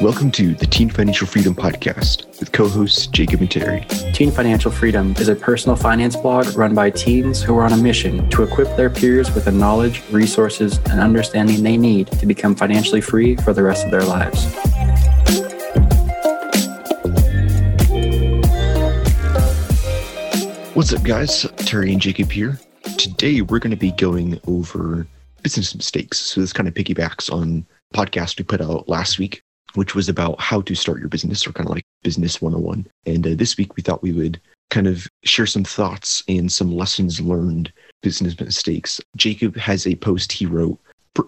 Welcome to the Teen Financial Freedom Podcast with co hosts Jacob and Terry. Teen Financial Freedom is a personal finance blog run by teens who are on a mission to equip their peers with the knowledge, resources, and understanding they need to become financially free for the rest of their lives. What's up, guys? Terry and Jacob here. Today, we're going to be going over business mistakes. So, this kind of piggybacks on podcast we put out last week which was about how to start your business or kind of like business 101. And uh, this week we thought we would kind of share some thoughts and some lessons learned business mistakes. Jacob has a post he wrote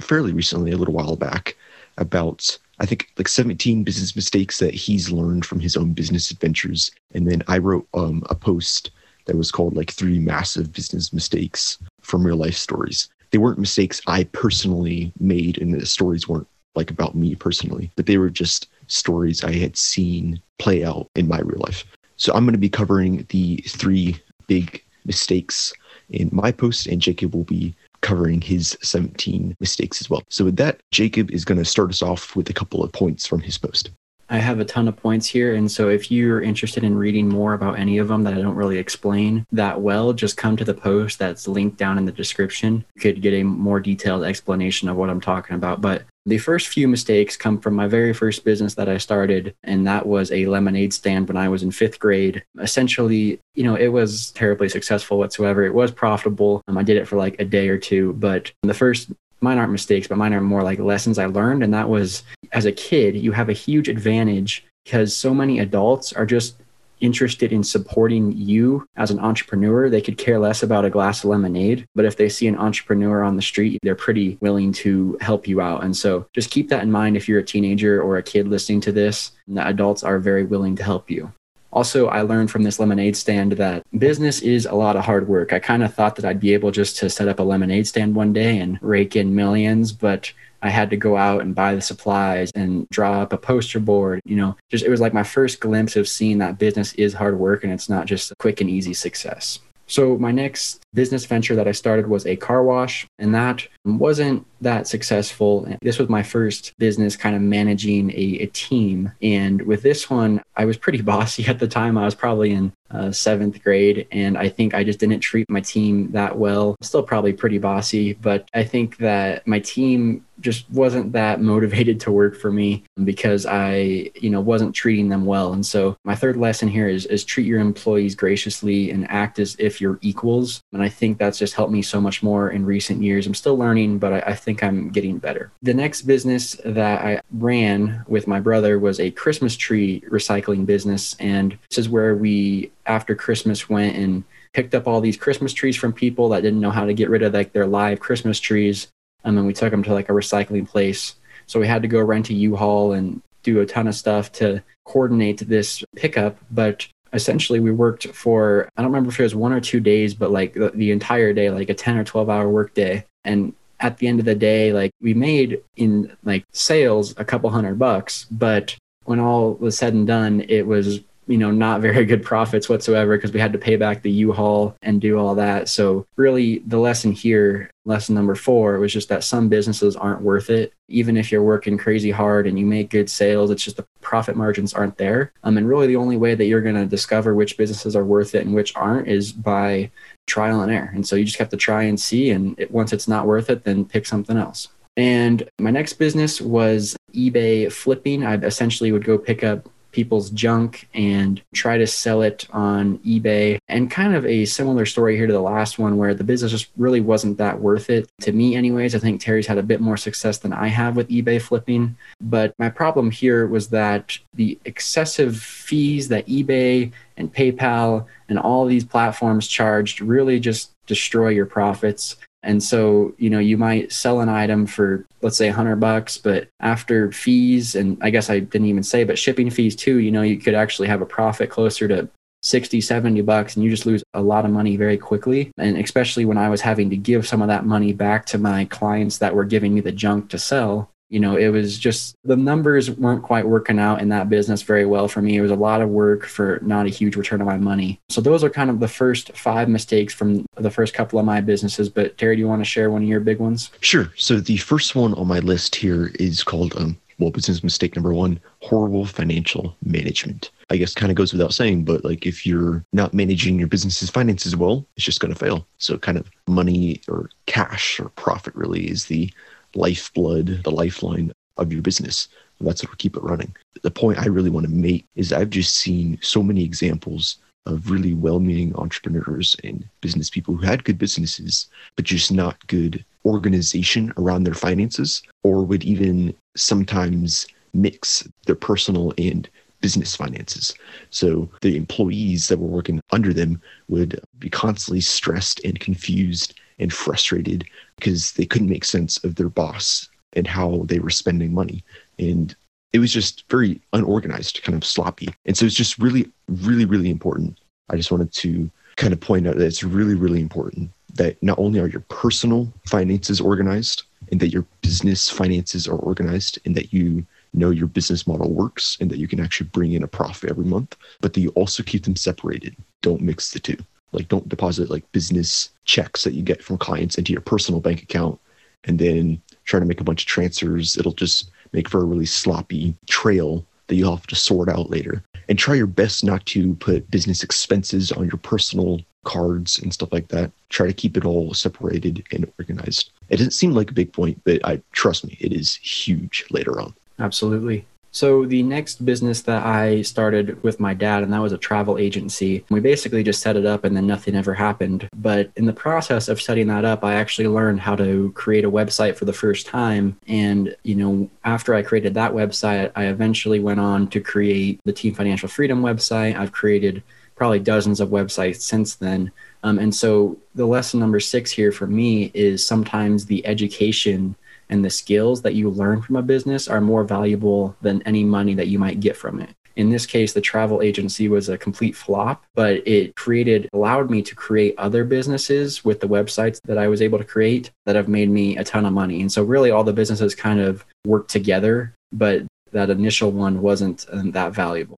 fairly recently, a little while back, about I think like 17 business mistakes that he's learned from his own business adventures. And then I wrote um, a post that was called like three massive business mistakes from real life stories. They weren't mistakes I personally made, and the stories weren't like about me personally, but they were just stories I had seen play out in my real life. So I'm going to be covering the three big mistakes in my post, and Jacob will be covering his 17 mistakes as well. So with that, Jacob is going to start us off with a couple of points from his post. I have a ton of points here. And so if you're interested in reading more about any of them that I don't really explain that well, just come to the post that's linked down in the description. You could get a more detailed explanation of what I'm talking about. But the first few mistakes come from my very first business that I started, and that was a lemonade stand when I was in fifth grade. Essentially, you know, it was terribly successful whatsoever. It was profitable. Um, I did it for like a day or two, but the first mine aren't mistakes, but mine are more like lessons I learned. And that was as a kid, you have a huge advantage because so many adults are just interested in supporting you as an entrepreneur. They could care less about a glass of lemonade, but if they see an entrepreneur on the street, they're pretty willing to help you out. And so just keep that in mind if you're a teenager or a kid listening to this, the adults are very willing to help you. Also, I learned from this lemonade stand that business is a lot of hard work. I kind of thought that I'd be able just to set up a lemonade stand one day and rake in millions, but I had to go out and buy the supplies and draw up a poster board. You know, just it was like my first glimpse of seeing that business is hard work and it's not just a quick and easy success. So, my next business venture that I started was a car wash, and that wasn't that successful. This was my first business kind of managing a, a team. And with this one, I was pretty bossy at the time. I was probably in uh, seventh grade, and I think I just didn't treat my team that well. Still probably pretty bossy, but I think that my team just wasn't that motivated to work for me because I, you know, wasn't treating them well. And so my third lesson here is is treat your employees graciously and act as if you're equals. And I think that's just helped me so much more in recent years. I'm still learning, but I, I think I'm getting better. The next business that I ran with my brother was a Christmas tree recycling business. And this is where we, after Christmas, went and picked up all these Christmas trees from people that didn't know how to get rid of like their live Christmas trees and then we took them to like a recycling place. So we had to go rent a U-Haul and do a ton of stuff to coordinate this pickup. But essentially, we worked for I don't remember if it was one or two days, but like the, the entire day, like a ten or twelve hour work day. And at the end of the day, like we made in like sales a couple hundred bucks, but when all was said and done, it was you know, not very good profits whatsoever because we had to pay back the U-Haul and do all that. So really the lesson here, lesson number four, was just that some businesses aren't worth it. Even if you're working crazy hard and you make good sales, it's just the profit margins aren't there. Um, and really the only way that you're going to discover which businesses are worth it and which aren't is by trial and error. And so you just have to try and see. And it, once it's not worth it, then pick something else. And my next business was eBay flipping. I essentially would go pick up people's junk and try to sell it on eBay. And kind of a similar story here to the last one where the business just really wasn't that worth it. To me, anyways, I think Terry's had a bit more success than I have with eBay flipping. But my problem here was that the excessive fees that eBay and PayPal and all these platforms charged really just destroy your profits. And so, you know, you might sell an item for, let's say, 100 bucks, but after fees, and I guess I didn't even say, but shipping fees too, you know, you could actually have a profit closer to 60, 70 bucks, and you just lose a lot of money very quickly. And especially when I was having to give some of that money back to my clients that were giving me the junk to sell, you know, it was just the numbers weren't quite working out in that business very well for me. It was a lot of work for not a huge return on my money. So those are kind of the first five mistakes from the first couple of my businesses. But Terry, do you want to share one of your big ones? Sure. So the first one on my list here is called um, Well, business mistake number one horrible financial management. I guess kind of goes without saying, but like if you're not managing your business's finances well, it's just going to fail. So, kind of money or cash or profit really is the lifeblood, the lifeline of your business. That's what will keep it running. The point I really want to make is I've just seen so many examples of really well meaning entrepreneurs and business people who had good businesses, but just not good organization around their finances, or would even sometimes mix their personal and business finances. So the employees that were working under them would be constantly stressed and confused and frustrated because they couldn't make sense of their boss and how they were spending money. And it was just very unorganized, kind of sloppy. And so it's just really, really, really important. I just wanted to kind of point out that it's really, really important that not only are your personal finances organized and that your business finances are organized and that you know your business model works and that you can actually bring in a profit every month, but that you also keep them separated. Don't mix the two. Like, don't deposit like business checks that you get from clients into your personal bank account and then try to make a bunch of transfers. It'll just make for a really sloppy trail that you'll have to sort out later. And try your best not to put business expenses on your personal cards and stuff like that. Try to keep it all separated and organized. It doesn't seem like a big point, but I trust me, it is huge later on. Absolutely. So the next business that I started with my dad, and that was a travel agency. We basically just set it up and then nothing ever happened. But in the process of setting that up, I actually learned how to create a website for the first time. And, you know, after I created that website, I eventually went on to create the Teen Financial Freedom website. I've created probably dozens of websites since then. Um, and so the lesson number six here for me is sometimes the education and the skills that you learn from a business are more valuable than any money that you might get from it. In this case, the travel agency was a complete flop, but it created, allowed me to create other businesses with the websites that I was able to create that have made me a ton of money. And so, really, all the businesses kind of work together, but that initial one wasn't um, that valuable.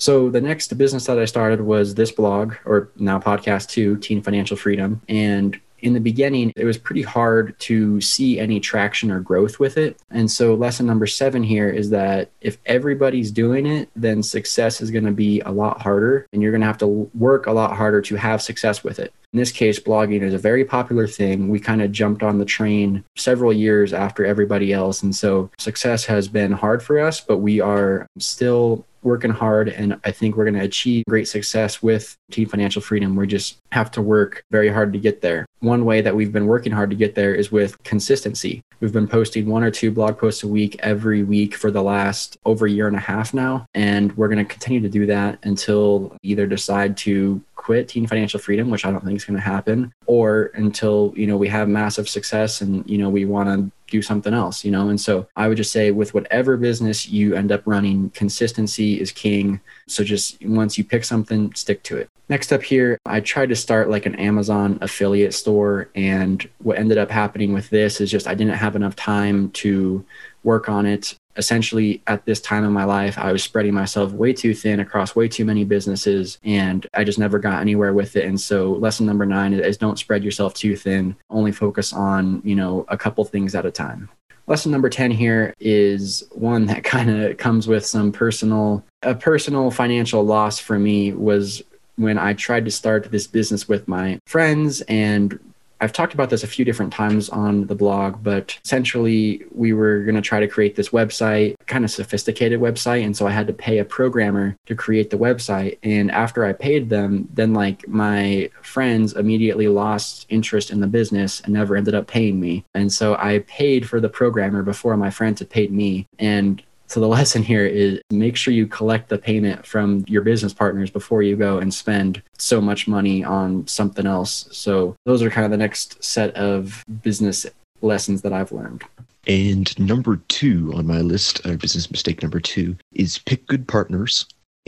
So the next business that I started was this blog, or now podcast two, Teen Financial Freedom. And in the beginning, it was pretty hard to see any traction or growth with it. And so, lesson number seven here is that if everybody's doing it, then success is going to be a lot harder, and you're going to have to work a lot harder to have success with it. In this case, blogging is a very popular thing. We kind of jumped on the train several years after everybody else. And so, success has been hard for us, but we are still working hard and I think we're going to achieve great success with Teen Financial Freedom. We just have to work very hard to get there. One way that we've been working hard to get there is with consistency. We've been posting one or two blog posts a week every week for the last over a year and a half now. And we're going to continue to do that until either decide to quit teen financial freedom which i don't think is going to happen or until you know we have massive success and you know we want to do something else you know? And so i would just say with whatever business you end up running consistency is king. So just once you pick something stick to it. Next up here i tried to start like an amazon affiliate store and what ended up happening with this is just i didn't have enough time to work on it essentially at this time in my life, I was spreading myself way too thin across way too many businesses and I just never got anywhere with it. And so lesson number nine is don't spread yourself too thin. Only focus on, you know, a couple things at a time. Lesson number 10 here is one that kind of comes with some personal, a personal financial loss for me was when I tried to start this business with my friends and I've talked about this a few different times on the blog, but essentially we were going to try to create this website, kind of sophisticated website. And so I had to pay a programmer to create the website. And after I paid them, then like my friends immediately lost interest in the business and never ended up paying me. And so I paid for the programmer before my friends had paid me. And so the lesson here is make sure you collect the payment from your business partners before you go and spend so much money on something else. So those are kind of the next set of business lessons that I've learned. And number two on my list, uh, business mistake number two, is pick good partners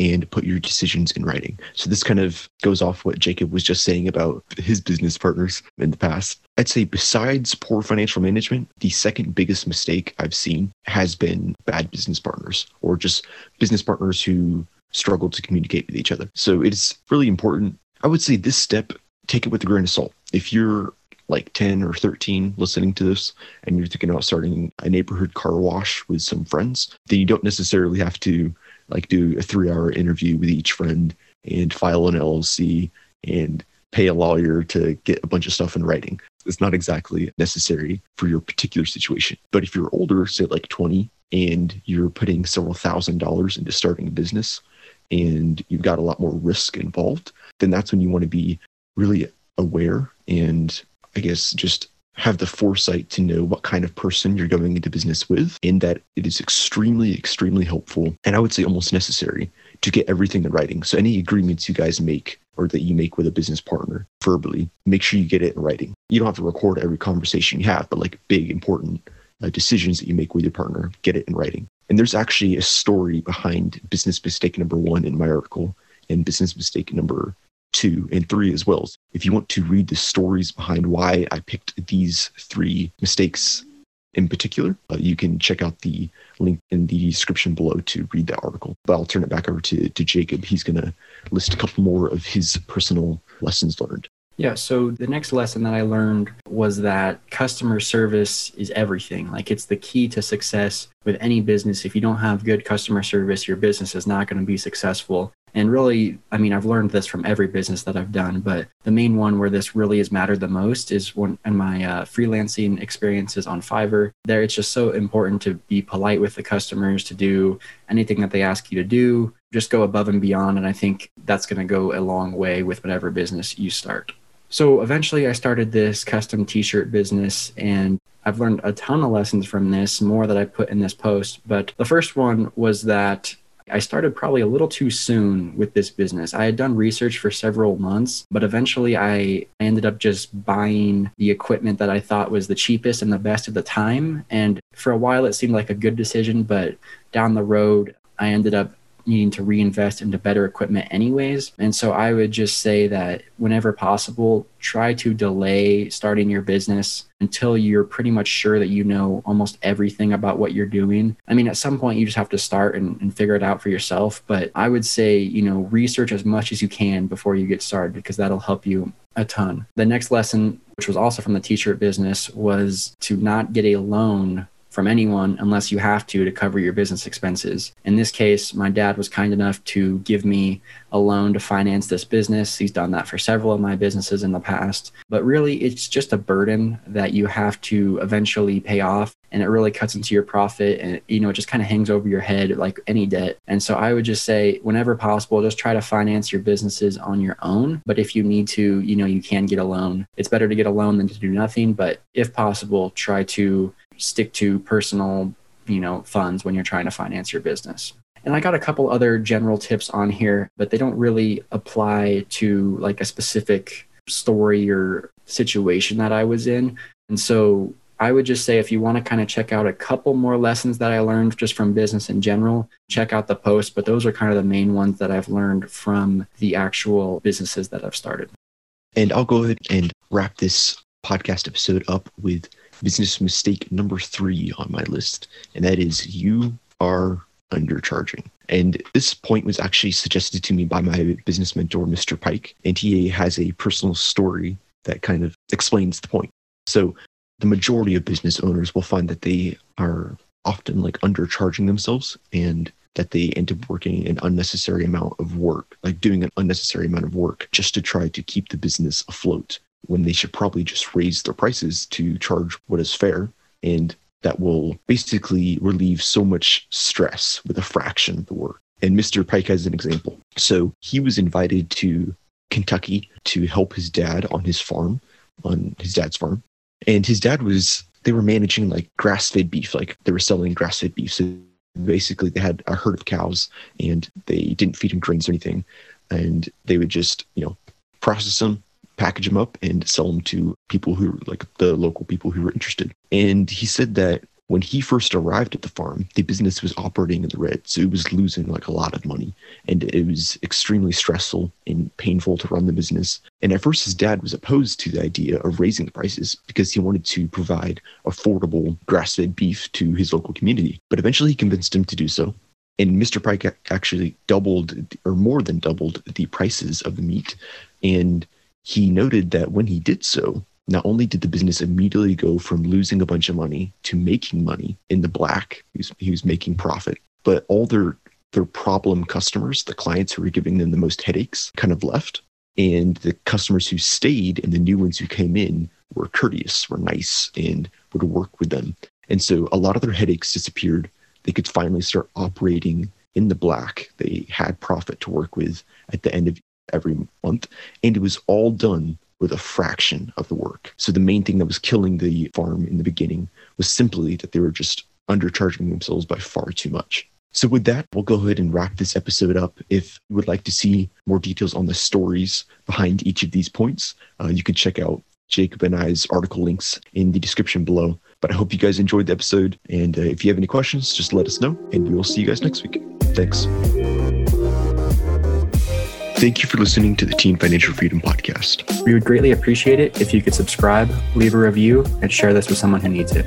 and put your decisions in writing. So this kind of goes off what Jacob was just saying about his business partners in the past. I'd say besides poor financial management, the second biggest mistake I've seen has been bad business partners or just business partners who struggle to communicate with each other. So it's really important. I would say this step, take it with a grain of salt. If you're like 10 or 13 listening to this and you're thinking about starting a neighborhood car wash with some friends, then you don't necessarily have to like do a three hour interview with each friend and file an LLC and pay a lawyer to get a bunch of stuff in writing. It's not exactly necessary for your particular situation. But if you're older, say like 20, and you're putting several thousand dollars into starting a business and you've got a lot more risk involved, then that's when you want to be really aware and I guess just have the foresight to know what kind of person you're going into business with, in that it is extremely, extremely helpful, and I would say almost necessary to get everything in writing. So, any agreements you guys make or that you make with a business partner verbally, make sure you get it in writing. You don't have to record every conversation you have, but like big, important uh, decisions that you make with your partner, get it in writing. And there's actually a story behind business mistake number one in my article and business mistake number two and three as well. If you want to read the stories behind why I picked these three mistakes in particular, uh, you can check out the link in the description below to read that article. But I'll turn it back over to, to Jacob. He's going to list a couple more of his personal lessons learned. Yeah, so the next lesson that I learned was that customer service is everything. Like it's the key to success with any business. If you don't have good customer service, your business is not going to be successful. And really, I mean, I've learned this from every business that I've done, but the main one where this really has mattered the most is when in my uh, freelancing experiences on Fiverr. There, it's just so important to be polite with the customers, to do anything that they ask you to do, just go above and beyond. And I think that's going to go a long way with whatever business you start. So eventually, I started this custom t shirt business, and I've learned a ton of lessons from this, more that I put in this post. But the first one was that I started probably a little too soon with this business. I had done research for several months, but eventually I ended up just buying the equipment that I thought was the cheapest and the best at the time. And for a while, it seemed like a good decision, but down the road, I ended up needing to reinvest into better equipment anyways. And so I would just say that whenever possible, try to delay starting your business until you're pretty much sure that you know almost everything about what you're doing. I mean, at some point you just have to start and, and figure it out for yourself. But I would say, you know, research as much as you can before you get started because that'll help you a ton. The next lesson, which was also from the t shirt business, was to not get a loan from anyone unless you have to to cover your business expenses. In this case, my dad was kind enough to give me a loan to finance this business. He's done that for several of my businesses in the past. But really, it's just a burden that you have to eventually pay off. And it really cuts into your profit and, you know, it just kind of hangs over your head like any debt. And so I would just say, whenever possible, just try to finance your businesses on your own. But if you need to, you know, you can get a loan. It's better to get a loan than to do nothing. But if possible, try to stick to personal, you know, funds when you're trying to finance your business. And I got a couple other general tips on here, but they don't really apply to like a specific story or situation that I was in. And so I would just say if you want to kind of check out a couple more lessons that I learned just from business in general, check out the post. But those are kind of the main ones that I've learned from the actual businesses that I've started. And I'll go ahead and wrap this podcast episode up with business mistake number three on my list, and that is you are undercharging. And this point was actually suggested to me by my business mentor, Mr. Pike, and he has a personal story that kind of explains the point. So, the majority of business owners will find that they are often like undercharging themselves and that they end up working an unnecessary amount of work, like doing an unnecessary amount of work just to try to keep the business afloat when they should probably just raise their prices to charge what is fair. And that will basically relieve so much stress with a fraction of the work. And Mr. Pike has an example. So he was invited to Kentucky to help his dad on his farm, on his dad's farm. And his dad was, they were managing like grass fed beef, like they were selling grass fed beef. So basically, they had a herd of cows and they didn't feed them grains or anything. And they would just, you know, process them, package them up and sell them to people who like the local people who were interested. And he said that when he first arrived at the farm, the business was operating in the red. So it was losing like a lot of money. And it was extremely stressful and painful to run the business. And at first, his dad was opposed to the idea of raising the prices because he wanted to provide affordable grass fed beef to his local community. But eventually, he convinced him to do so. And Mr. Pike actually doubled or more than doubled the prices of the meat. And he noted that when he did so, not only did the business immediately go from losing a bunch of money to making money in the black, he was, he was making profit, but all their their problem customers, the clients who were giving them the most headaches, kind of left. And the customers who stayed and the new ones who came in were courteous, were nice, and would work with them. And so a lot of their headaches disappeared. They could finally start operating in the black. They had profit to work with at the end of every month. And it was all done with a fraction of the work. So the main thing that was killing the farm in the beginning was simply that they were just undercharging themselves by far too much. So with that, we'll go ahead and wrap this episode up. If you would like to see more details on the stories behind each of these points, uh, you can check out Jacob and I's article links in the description below. But I hope you guys enjoyed the episode. And uh, if you have any questions, just let us know, and we will see you guys next week. Thanks. Thank you for listening to the Teen Financial Freedom Podcast. We would greatly appreciate it if you could subscribe, leave a review, and share this with someone who needs it.